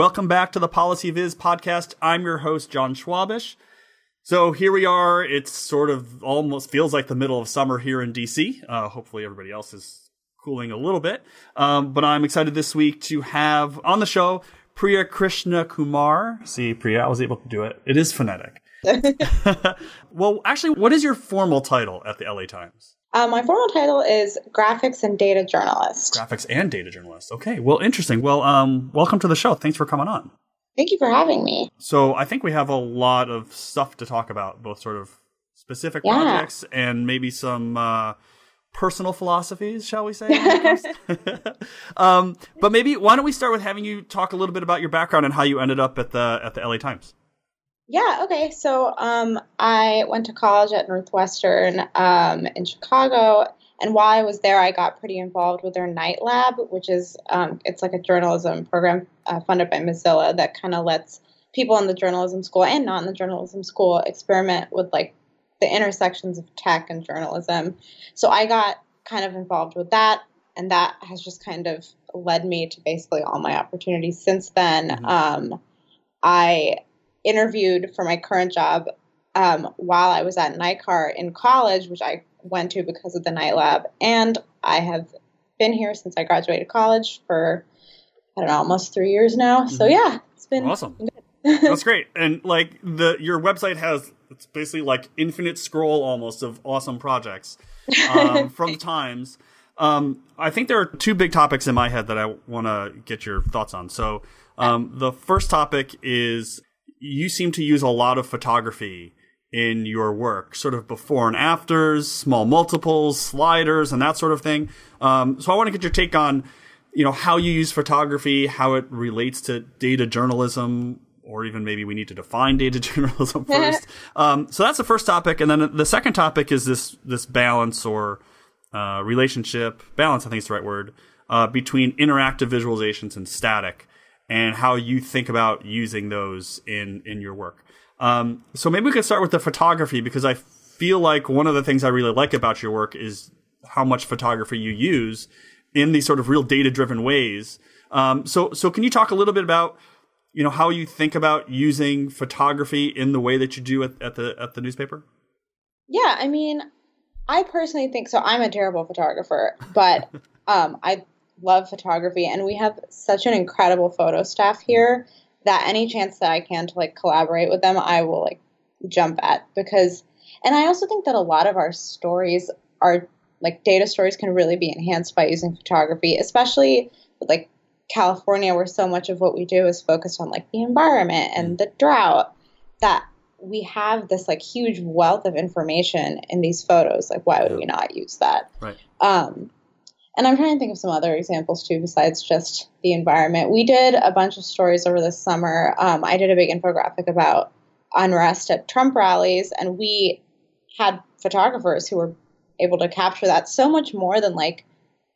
Welcome back to the Policy Viz podcast. I'm your host, Jon Schwabish. So here we are. It's sort of almost feels like the middle of summer here in DC. Uh, hopefully everybody else is cooling a little bit. Um, but I'm excited this week to have on the show Priya Krishnakumar. See, Priya, I was able to do it. It is phonetic. well, actually, what is your formal title at the LA Times? Uh, my formal title is graphics and data journalist. Graphics and data journalist. Okay, well, interesting. Well, um, welcome to the show. Thanks for coming on. Thank you for having me. So, I think we have a lot of stuff to talk about, both sort of specific yeah. projects and maybe some uh, personal philosophies, shall we say? um, but maybe why don't we start with having you talk a little bit about your background and how you ended up at the at the LA Times? Yeah, okay. So um, I went to college at Northwestern um, in Chicago. And while I was there, I got pretty involved with their Knight Lab, which is um, it's like a journalism program uh, funded by Mozilla that kind of lets people in the journalism school and not in the journalism school experiment with like the intersections of tech and journalism. So I got kind of involved with that, and that has just kind of led me to basically all my opportunities since then. Mm-hmm. Um, I interviewed for my current job um, while I was at NICAR in college, which I went to because of the Knight Lab. And I have been here since I graduated college for, I don't know, almost three years now. So mm-hmm. yeah, it's been awesome. That's great. And like the your website has it's basically like infinite scroll almost of awesome projects um, from the Times. Um, I think there are two big topics in my head that I want to get your thoughts on. So um, the first topic is you seem to use a lot of photography in your work, sort of before and afters, small multiples, sliders, and that sort of thing. Um, so I want to get your take on, you know, how you use photography, how it relates to data journalism, or even maybe we need to define data journalism first. um, so that's the first topic, and then the second topic is this this balance or uh, relationship balance. I think is the right word uh, between interactive visualizations and static and how you think about using those in in your work. Um, so maybe we could start with the photography because I feel like one of the things I really like about your work is how much photography you use in these sort of real data driven ways. Um, so so can you talk a little bit about you know how you think about using photography in the way that you do at, at the at the newspaper? Yeah, I mean, I personally think so. I'm a terrible photographer, but um, I love photography and we have such an incredible photo staff here that any chance that I can to like collaborate with them, I will like jump at because and I also think that a lot of our stories are like data stories can really be enhanced by using photography, especially with like California where so much of what we do is focused on like the environment and the drought that we have this like huge wealth of information in these photos like why would we not use that? Right. Um and I'm trying to think of some other examples too, besides just the environment. We did a bunch of stories over the summer. Um, I did a big infographic about unrest at Trump rallies, and we had photographers who were able to capture that so much more than like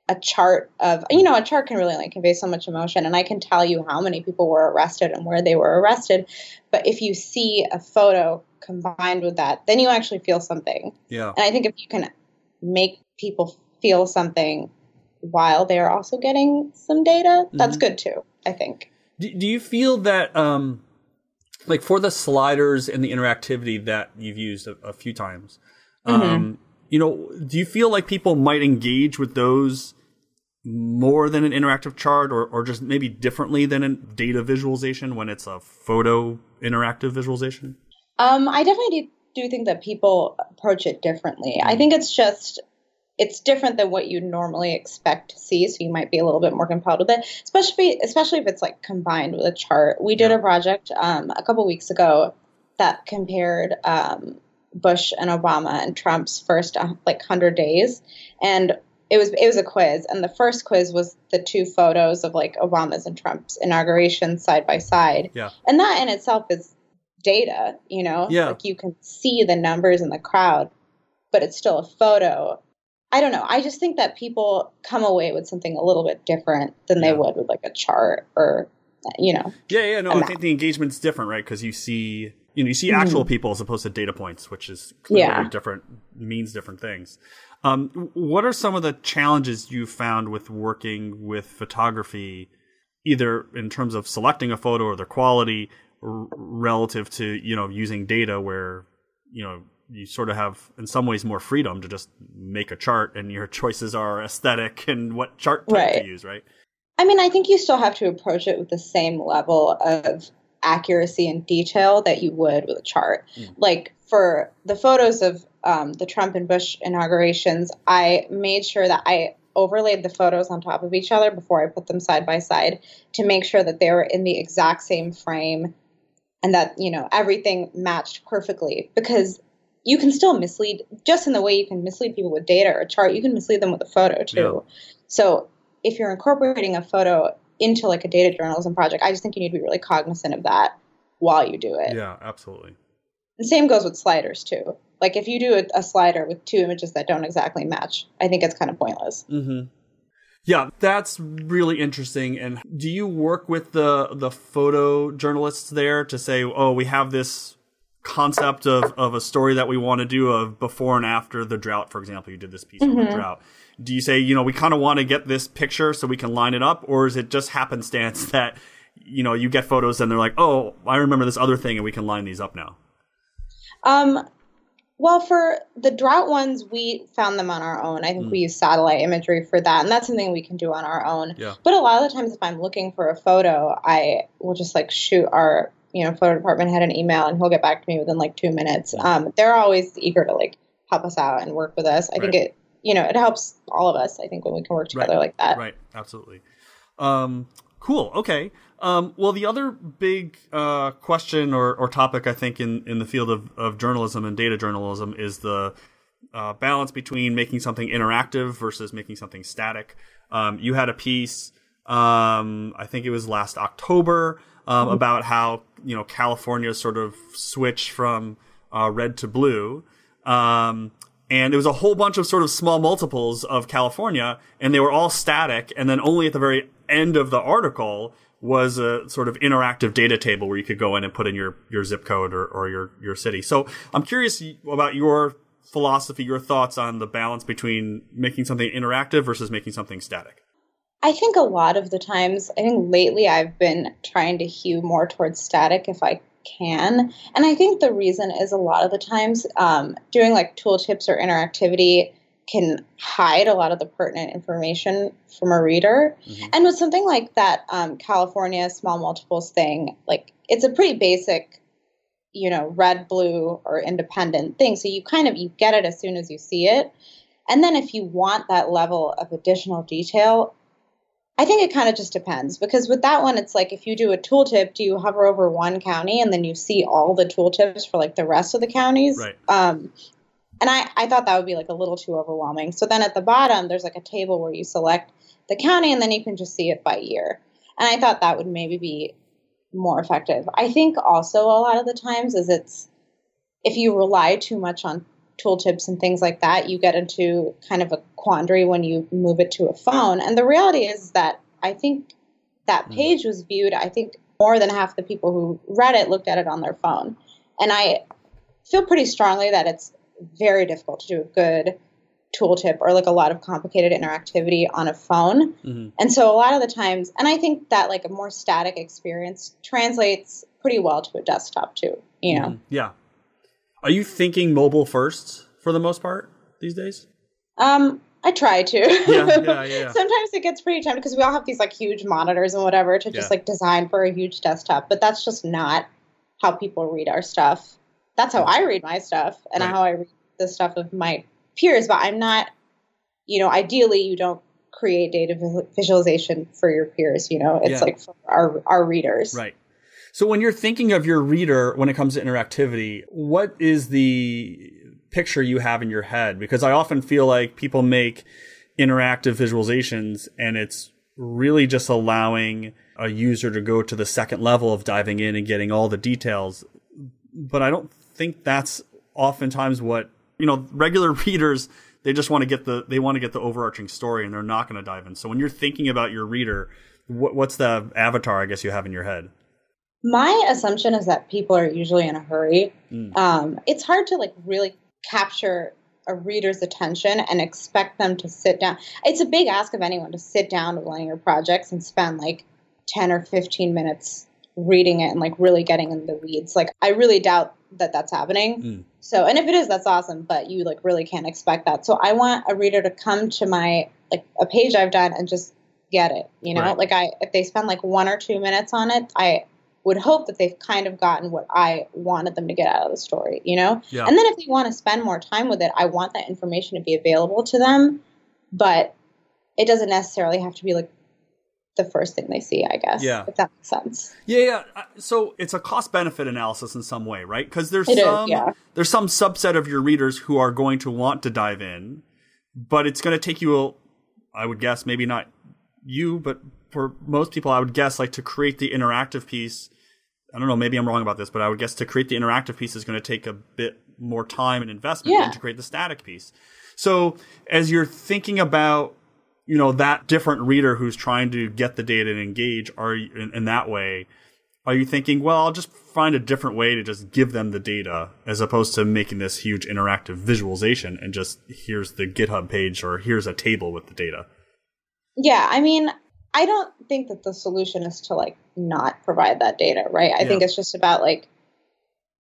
a chart of you know a chart can really like convey so much emotion and i can tell you how many people were arrested and where they were arrested but if you see a photo combined with that then you actually feel something yeah and i think if you can make people feel something while they're also getting some data, that's mm-hmm. good too, I think. Do, do you feel that, um, like for the sliders and the interactivity that you've used a, a few times, mm-hmm. um, you know, do you feel like people might engage with those more than an interactive chart or, or just maybe differently than a data visualization when it's a photo interactive visualization? Um, I definitely do, do think that people approach it differently. I mm-hmm. think it's just it's different than what you normally expect to see, so you might be a little bit more compelled with it, especially especially if it's like combined with a chart. We did a project um, a couple weeks ago that compared um, Bush and Obama and Trump's first uh, like hundred days, and it was it was a quiz, and the first quiz was the two photos of like Obama's and Trump's inauguration side by side, yeah, and that in itself is data, you know, yeah, like you can see the numbers in the crowd, but it's still a photo I don't know. I just think that people come away with something a little bit different than yeah. they would with like a chart or, you know. Yeah, yeah, no, I think the engagement's different, right? Because you see, you know, you see actual mm-hmm. people as opposed to data points, which is clearly yeah. different, means different things. Um, what are some of the challenges you found with working with photography either in terms of selecting a photo or the quality r- relative to you know using data where you know you sort of have in some ways more freedom to just make a chart and your choices are aesthetic and what chart type Right. to use right I mean, I think you still have to approach it with the same level of accuracy and detail that you would with a chart. Mm. Like for the photos of um, the Trump and Bush inaugurations, I made sure that I overlaid the photos on top of each other before I put them side by side to make sure that they were in the exact same frame and that, you know, everything matched perfectly because you can still mislead just in the way you can mislead people with data or a chart, you can mislead them with a photo too. So if you're incorporating a photo into like a data journalism project, I just think you need to be really cognizant of that while you do it. yeah absolutely The same goes with sliders too. Like if you do a, a slider with two images that don't exactly match, I think it's kind of pointless. Mm-hmm. Yeah, that's really interesting. And do you work with the the photo journalists there to say, oh, we have this concept of, of a story that we want to do of before and after the drought, for example? You did this piece on the drought. Do you say, you know, we kind of want to get this picture so we can line it up, or is it just happenstance that you know you get photos and they're like, oh, I remember this other thing, and we can line these up now? Um, well, for the drought ones, we found them on our own. I think we use satellite imagery for that, and that's something we can do on our own. Yeah. But a lot of the times, if I'm looking for a photo, I will just like shoot our you know photo department had an email, and he'll get back to me within like two minutes. Um, they're always eager to like help us out and work with us. I think it you know it helps all of us. I think when we can work together like that. Right, absolutely. Um, cool. Okay. Um, well, the other big uh, question or, or topic I think in, in the field of, of journalism and data journalism is the uh, balance between making something interactive versus making something static. Um, you had a piece, um, I think it was last October, um, about how you know California sort of switched from uh, red to blue. Um, and it was a whole bunch of sort of small multiples of California, and they were all static. And then only at the very end of the article was a sort of interactive data table where you could go in and put in your, your zip code or, or your, your city. So I'm curious about your philosophy, your thoughts on the balance between making something interactive versus making something static. I think a lot of the times, I think lately I've been trying to hew more towards static if I can. And I think the reason is a lot of the times um, doing like tooltips or interactivity can hide a lot of the pertinent information from a reader. Mhm. And with something like that um, California small multiples thing, like it's a pretty basic, you know, red, blue, or independent thing. So you kind of you get it as soon as you see it. And then if you want that level of additional detail, I think it kind of just depends because with that one, it's like if you do a tooltip, do you hover over one county and then you see all the tooltips for like the rest of the counties? Right. Um, and I, I thought that would be like a little too overwhelming. So then at the bottom, there's like a table where you select the county and then you can just see it by year. And I thought that would maybe be more effective. I think also a lot of the times is it's if you rely too much on tooltips and things like that, you get into kind of a quandary when you move it to a phone. And the reality is that I think that Mm. page was viewed, I think more than half the people who read it looked at it on their phone. And I feel pretty strongly that it's very difficult to do a good tooltip or like a lot of complicated interactivity on a phone. Mm-hmm. And so a lot of the times, and I think that like a more static experience translates pretty well to a desktop too, you know. Mhm. Yeah. Are you thinking mobile first for the most part these days? Um, I try to. Yeah, yeah, yeah. Sometimes it gets pretty tempting because we all have these like huge monitors and whatever to just Yeah. like design for a huge desktop, but that's just not how people read our stuff. That's how I read my stuff and Right. how I read the stuff of my peers, but I'm not, you know, ideally you don't create data visualization for your peers, you know, it's Yeah. like for our, our readers. Right. So when you're thinking of your reader when it comes to interactivity, what is the picture you have in your head? Because I often feel like people make interactive visualizations and it's really just allowing a user to go to the second level of diving in and getting all the details. But I don't think that's oftentimes what, you know, regular readers they just want to get the they want to get the overarching story and they're not going to dive in. So when you're thinking about your reader, what, what's the avatar I guess you have in your head? My assumption is that people are usually in a hurry. Mm. Um, it's hard to like really capture a reader's attention and expect them to sit down. It's a big ask of anyone to sit down with one of your projects and spend like 10 or 15 minutes reading it and like really getting in the weeds. Like I really doubt that that's happening. Mm. So, and if it is, that's awesome, but you like really can't expect that. So I want a reader to come to my like a page I've done and just get it, you know? Right. Like I if they spend like 1 or 2 minutes on it, I would hope that they've kind of gotten what I wanted them to get out of the story, you know? Yeah. And then if they want to spend more time with it, I want that information to be available to them, but it doesn't necessarily have to be like the first thing they see, I guess. Yeah. If that makes sense. Yeah, yeah. So it's a cost benefit analysis in some way, right? Because there's it some is, yeah. there's some subset of your readers who are going to want to dive in, but it's going to take you a, I would guess maybe not you, but for most people, I would guess like to create the interactive piece. I don't know, maybe I'm wrong about this, but I would guess to create the interactive piece is going to take a bit more time and investment yeah. than to create the static piece. So as you're thinking about you know that different reader who's trying to get the data and engage are you, in, in, that way are you thinking well i'll just find a different way to just give them the data as opposed to making this huge interactive visualization and just here's the github page or here's a table with the data yeah i mean i don't think that the solution is to like not provide that data right i yeah. think it's just about like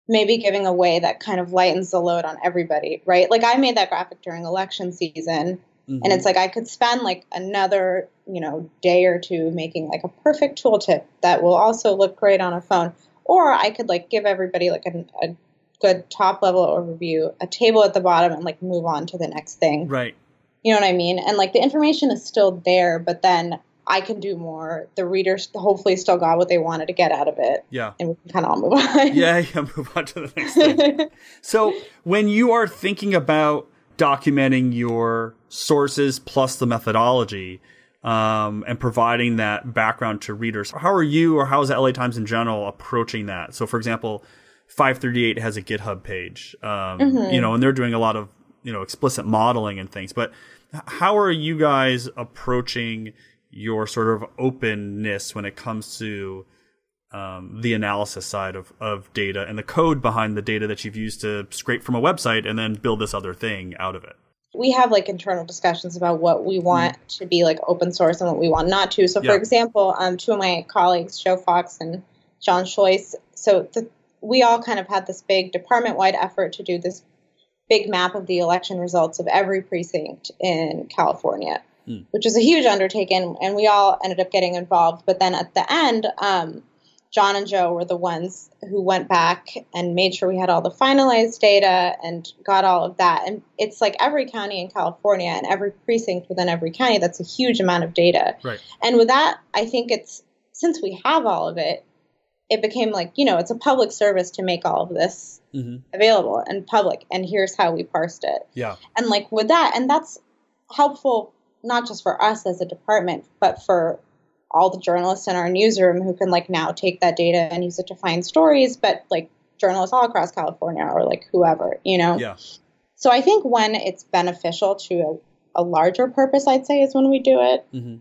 maybe giving a way that kind of lightens the load on everybody right like i made that graphic during election season Mm-hmm. And it's like I could spend like another, you know, day or two making like a perfect tooltip that will also look great on a phone. Or I could like give everybody like a, a good top level overview, a table at the bottom, and like move on to the next thing. Right. You know what I mean? And like the information is still there, but then I can do more. The readers hopefully still got what they wanted to get out of it. Yeah. And we can kind of all move on. Yeah, yeah, move on to the next thing. so when you are thinking about documenting your sources plus the methodology um, and providing that background to readers. How are you or how is the LA Times in general approaching that? So, for example, 538 has a GitHub page, um, mm-hmm. you know, and they're doing a lot of, you know, explicit modeling and things. But how are you guys approaching your sort of openness when it comes to um, the analysis side of, of data and the code behind the data that you've used to scrape from a website and then build this other thing out of it? We have like internal discussions about what we want mm. to be like open source and what we want not to. So, for example, um, two of my colleagues, Joe Fox and Jon Schleuss, so the, we all kind of had this big department wide effort to do this big map of the election results of every precinct in California, mm. which is a huge undertaking, and we all ended up getting involved. But then at the end, um, Jon and Joe were the ones who went back and made sure we had all the finalized data and got all of that. And it's like every county in California and every precinct within every county, that's a huge amount of data. Right. And with that, I think it's since we have all of it, it became like, you know, it's a public service to make all of this mm-hmm. available and public. And here's how we parsed it. Yeah. And like with that, and that's helpful not just for us as a department, but for all the journalists in our newsroom who can like now take that data and use it to find stories, but like journalists all across California or like whoever, you know? Yeah. So I think when it's beneficial to a, a larger purpose, I'd say is when we do it. Mm-hmm.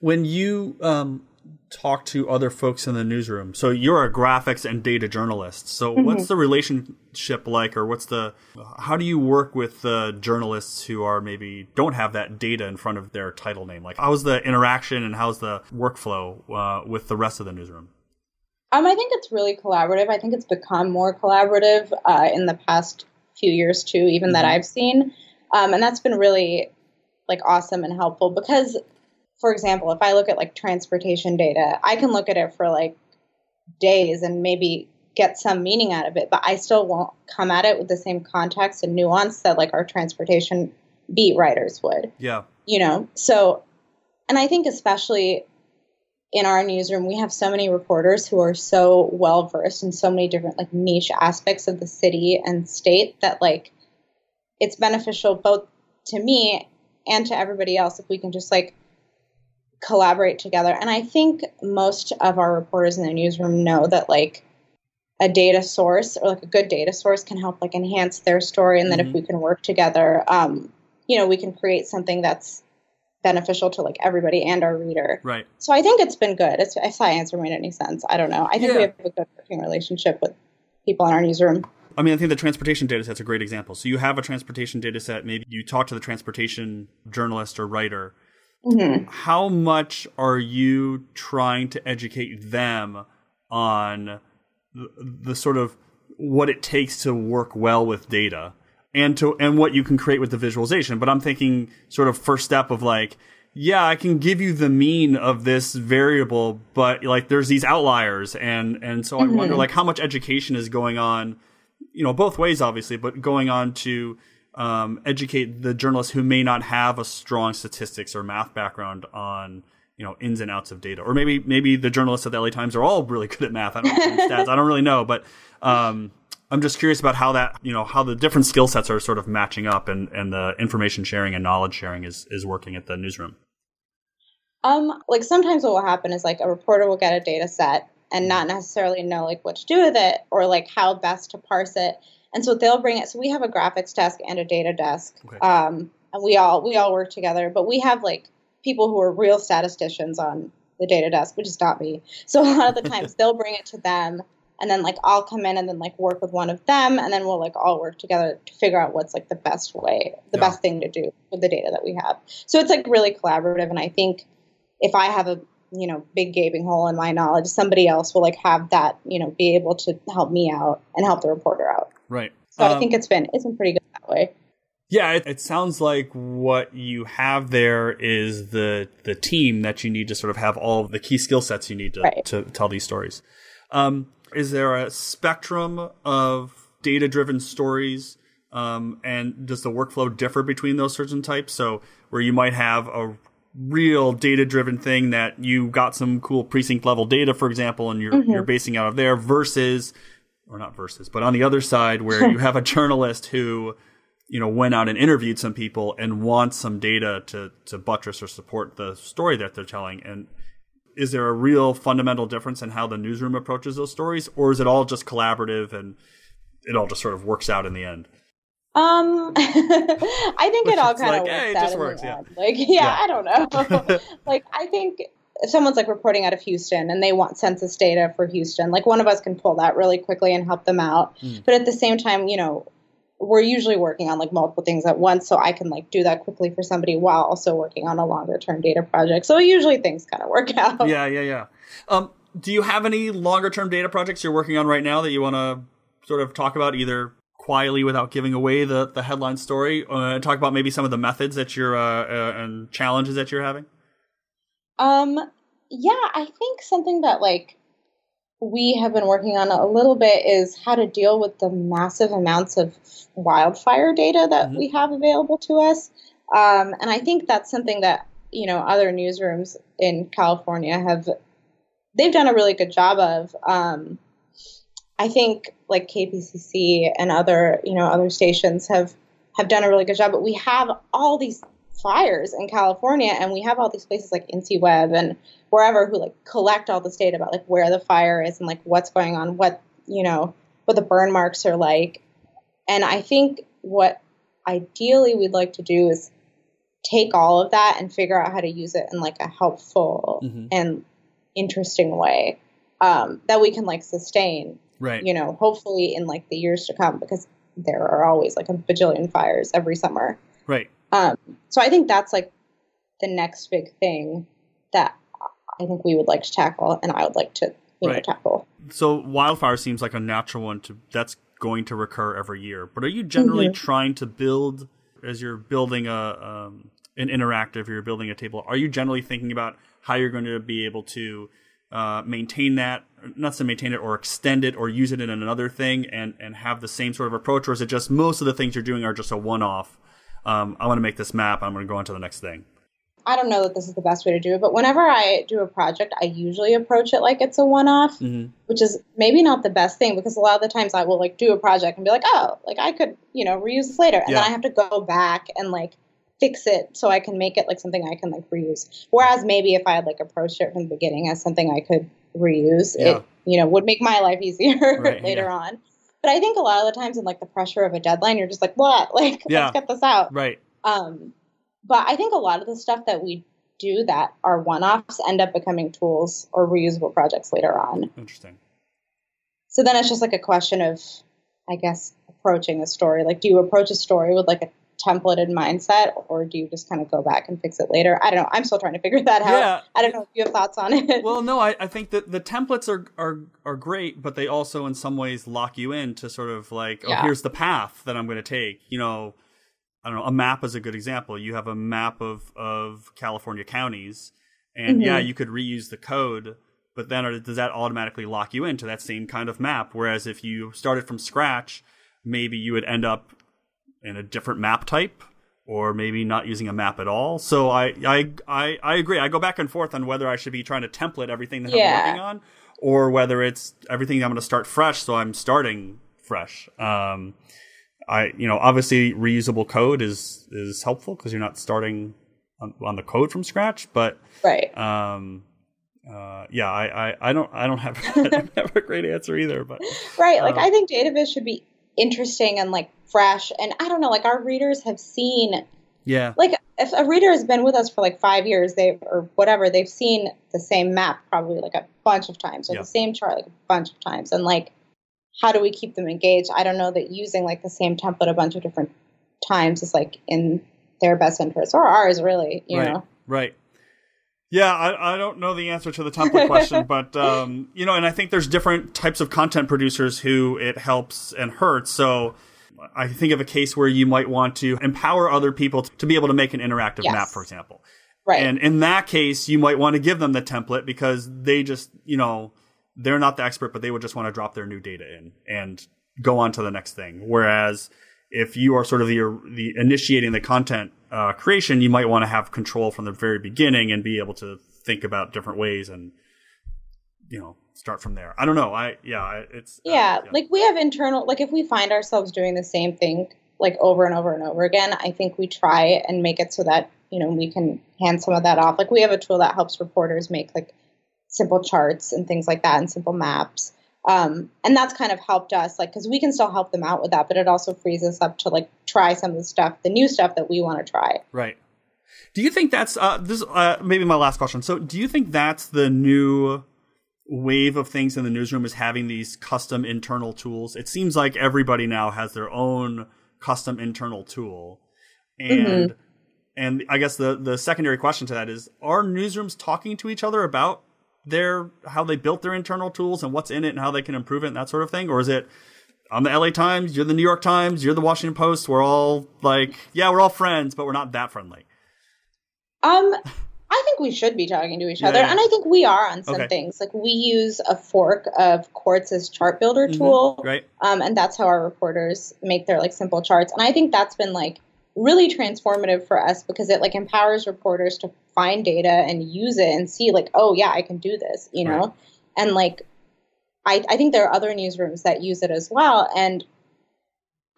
When you um, talk to other folks in the newsroom. So you're a graphics and data journalist. So mm-hmm. what's the relationship like, or what's the how do you work with the journalists who are maybe don't have that data in front of their title name? Like how's the interaction and how's the workflow uh, with the rest of the newsroom? Um, I think it's really collaborative. I think it's become more collaborative uh, in the past few years too, even mm-hmm. that I've seen, um, and that's been really like awesome and helpful because for example, if I look at like transportation data, I can look at it for like days and maybe get some meaning out of it, but I still won't come at it with the same context and nuance that like our transportation beat writers would. Yeah. You know, so, and I think especially in our newsroom, we have so many reporters who are so well versed in so many different like niche aspects of the city and state that like it's beneficial both to me and to everybody else if we can just like collaborate together. And I think most of our reporters in the newsroom know that like a data source or like a good data source can help like enhance their story and that mm-hmm. if we can work together um, you know we can create something that's beneficial to like everybody and our reader right so i think it's been good it's, if that answer made any sense i don't know i think yeah. we have a good working relationship with people in our newsroom I mean, I think the transportation data set's a great example. So you have a transportation data set. Maybe you talk to the transportation journalist or writer, mm-hmm. how much are you trying to educate them on the, the sort of what it takes to work well with data and to and what you can create with the visualization but i'm thinking sort of first step of like yeah i can give you the mean of this variable but like there's these outliers and and so mm-hmm. i wonder mm-hmm. like how much education is going on you know both ways obviously but going on to um, educate the journalists who may not have a strong statistics or math background on you know ins and outs of data or maybe maybe the journalists at the la times are all really good at math i don't stats i don't really know but um, I'm just curious about how that, you know, how the different skill sets are sort of matching up and, and the information sharing and knowledge sharing is, is working at the newsroom. Um, like sometimes what will happen is like a reporter will get a data set and not necessarily know like what to do with it or like how best to parse it. And so they'll bring it. So we have a graphics desk and a data desk. Okay. Um, and we all we all work together, but we have like people who are real statisticians on the data desk, which is not me. So a lot of the times they'll bring it to them and then like I'll come in and then like work with one of them and then we'll like all work together to figure out what's like the best way, the yeah. best thing to do with the data that we have. So it's like really collaborative and I think if I have a you know big gaping hole in my knowledge, somebody else will like have that, you know, be able to help me out and help the reporter out. Right. So um, I think it's been it's been pretty good that way. Yeah, it, it, sounds like what you have there is the the team that you need to sort of have all of the key skill sets you need to, right. to tell these stories. Um, is there a spectrum of data driven stories? Um, and does the workflow differ between those certain types? So, where you might have a real data driven thing that you got some cool precinct level data, for example, and you're, mm-hmm. you're basing out of there versus, or not versus, but on the other side where you have a journalist who, you know, went out and interviewed some people and wants some data to, to buttress or support the story that they're telling. And is there a real fundamental difference in how the newsroom approaches those stories, or is it all just collaborative and it all just sort of works out in the end? Um, I think it all kind of like, works hey, out. Works, yeah. Like, yeah, yeah, I don't know. like, I think if someone's like reporting out of Houston and they want census data for Houston, like one of us can pull that really quickly and help them out. Mm. But at the same time, you know, we're usually working on like multiple things at once so i can like do that quickly for somebody while also working on a longer term data project so usually things kind of work out yeah yeah yeah um, do you have any longer term data projects you're working on right now that you want to sort of talk about either quietly without giving away the, the headline story uh, talk about maybe some of the methods that you're uh, uh, and challenges that you're having um yeah i think something that like we have been working on a little bit is how to deal with the massive amounts of wildfire data that mm-hmm. we have available to us. Um, and I think that's something that, you know, other newsrooms in California have, they've done a really good job of. Um, I think like KPCC and other, you know, other stations have, have done a really good job, but we have all these fires in California, and we have all these places like InciWeb and wherever who like collect all this data about like where the fire is and like what's going on, what you know, what the burn marks are like. And I think what ideally we'd like to do is take all of that and figure out how to use it in like a helpful mm-hmm. and interesting way um, that we can like sustain. Right. You know, hopefully in like the years to come because there are always like a bajillion fires every summer. Right. Um, so I think that's like the next big thing that I think we would like to tackle, and I would like to you right. know tackle. So wildfire seems like a natural one to that's going to recur every year. But are you generally mm-hmm. trying to build as you're building a um, an interactive, you're building a table? Are you generally thinking about how you're going to be able to uh, maintain that, not to maintain it or extend it or use it in another thing and, and have the same sort of approach? Or is it just most of the things you're doing are just a one off um, I want to make this map. I'm going to go on to the next thing. I don't know that this is the best way to do it, but whenever I do a project, I usually approach it like it's a one off, mm-hmm. which is maybe not the best thing because a lot of the times I will like do a project and be like, oh, like I could, you know, reuse this later. And yeah. then I have to go back and like fix it so I can make it like something I can like reuse. Whereas maybe if I had like approached it from the beginning as something I could reuse, yeah. it, you know, would make my life easier right, later yeah. on. But I think a lot of the times in like the pressure of a deadline, you're just like, what? Like, yeah. let's get this out. Right. Um, but I think a lot of the stuff that we do that are one offs end up becoming tools or reusable projects later on. Interesting. So then it's just like a question of, I guess, approaching a story. Like, do you approach a story with like a templated mindset, or do you just kind of go back and fix it later? I don't know. I'm still trying to figure that out. Yeah. I don't know if you have thoughts on it. Well, no, I, I think that the templates are, are are great, but they also in some ways lock you in to sort of like, oh, yeah. here's the path that I'm going to take. You know, I don't know. A map is a good example. You have a map of of California counties, and mm-hmm. yeah, you could reuse the code, but then does that automatically lock you into that same kind of map? Whereas if you started from scratch, maybe you would end up in a different map type or maybe not using a map at all. So I I I, I agree. I go back and forth on whether I should be trying to template everything that yeah. I'm working on or whether it's everything I'm going to start fresh. So I'm starting fresh. Um, I you know obviously reusable code is is helpful because you're not starting on, on, the code from scratch, but right. Um, uh, yeah, I, I, I don't I don't have, I don't have a great answer either, but right. Like uh, I think Dataviz should be interesting and like fresh. And I don't know, like our readers have seen yeah. Like if a reader has been with us for like five years, they or whatever, they've seen the same map probably like a bunch of times or yeah. the same chart like a bunch of times. And like, how do we keep them engaged? I don't know that using like the same template a bunch of different times is like in their best interest or ours, really. You right. know. Right. Yeah, I, I don't know the answer to the template question, but um, you know, and I think there's different types of content producers who it helps and hurts. So I think of a case where you might want to empower other people to be able to make an interactive yes. map, for example. Right. And in that case, you might want to give them the template because they just, you know, they're not the expert, but they would just want to drop their new data in and go on to the next thing. Whereas if you are sort of the the initiating the content uh, creation, you might want to have control from the very beginning and be able to think about different ways and you know start from there. I don't know. I yeah, it's yeah, uh, yeah, like we have internal like if we find ourselves doing the same thing like over and over and over again, I think we try and make it so that you know we can hand some of that off. Like we have a tool that helps reporters make like simple charts and things like that and simple maps. Um, and that's kind of helped us like because we can still help them out with that but it also frees us up to like try some of the stuff the new stuff that we want to try. Right. Do you think that's uh, this uh, maybe my last question. So do you think that's the new wave of things in the newsroom is having these custom internal tools? It seems like everybody now has their own custom internal tool. And mm-hmm. and i guess the the secondary question to that is are newsrooms talking to each other about their how they built their internal tools and what's in it and how they can improve it and that sort of thing, or is it? I'm the LA Times, you're the New York Times, you're the Washington Post. We're all like, yeah, we're all friends, but we're not that friendly. Um, I think we should be talking to each other, yeah. and I think we are on some okay. things. Like we use a fork of Quartz's chart builder mm-hmm. tool, right? Um, and that's how our reporters make their like simple charts. And I think that's been like really transformative for us because it like empowers reporters to find data and use it and see like oh yeah i can do this you know right. and like I, I think there are other newsrooms that use it as well and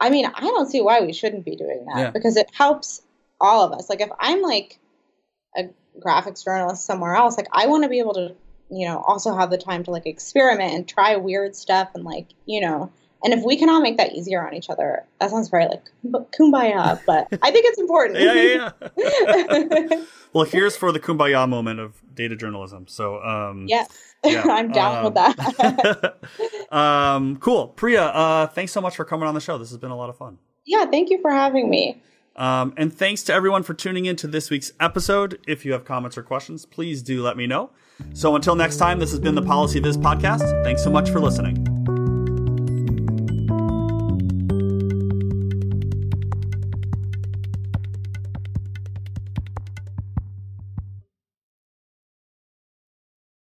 i mean i don't see why we shouldn't be doing that yeah. because it helps all of us like if i'm like a graphics journalist somewhere else like i want to be able to you know also have the time to like experiment and try weird stuff and like you know and if we can all make that easier on each other, that sounds very like kumbaya, but I think it's important. yeah, yeah, yeah. well, here's for the kumbaya moment of data journalism. So, um, yes, yeah, I'm down um, with that. um, cool. Priya, uh, thanks so much for coming on the show. This has been a lot of fun. Yeah, thank you for having me. Um, and thanks to everyone for tuning in to this week's episode. If you have comments or questions, please do let me know. So until next time, this has been the Policy Viz podcast. Thanks so much for listening.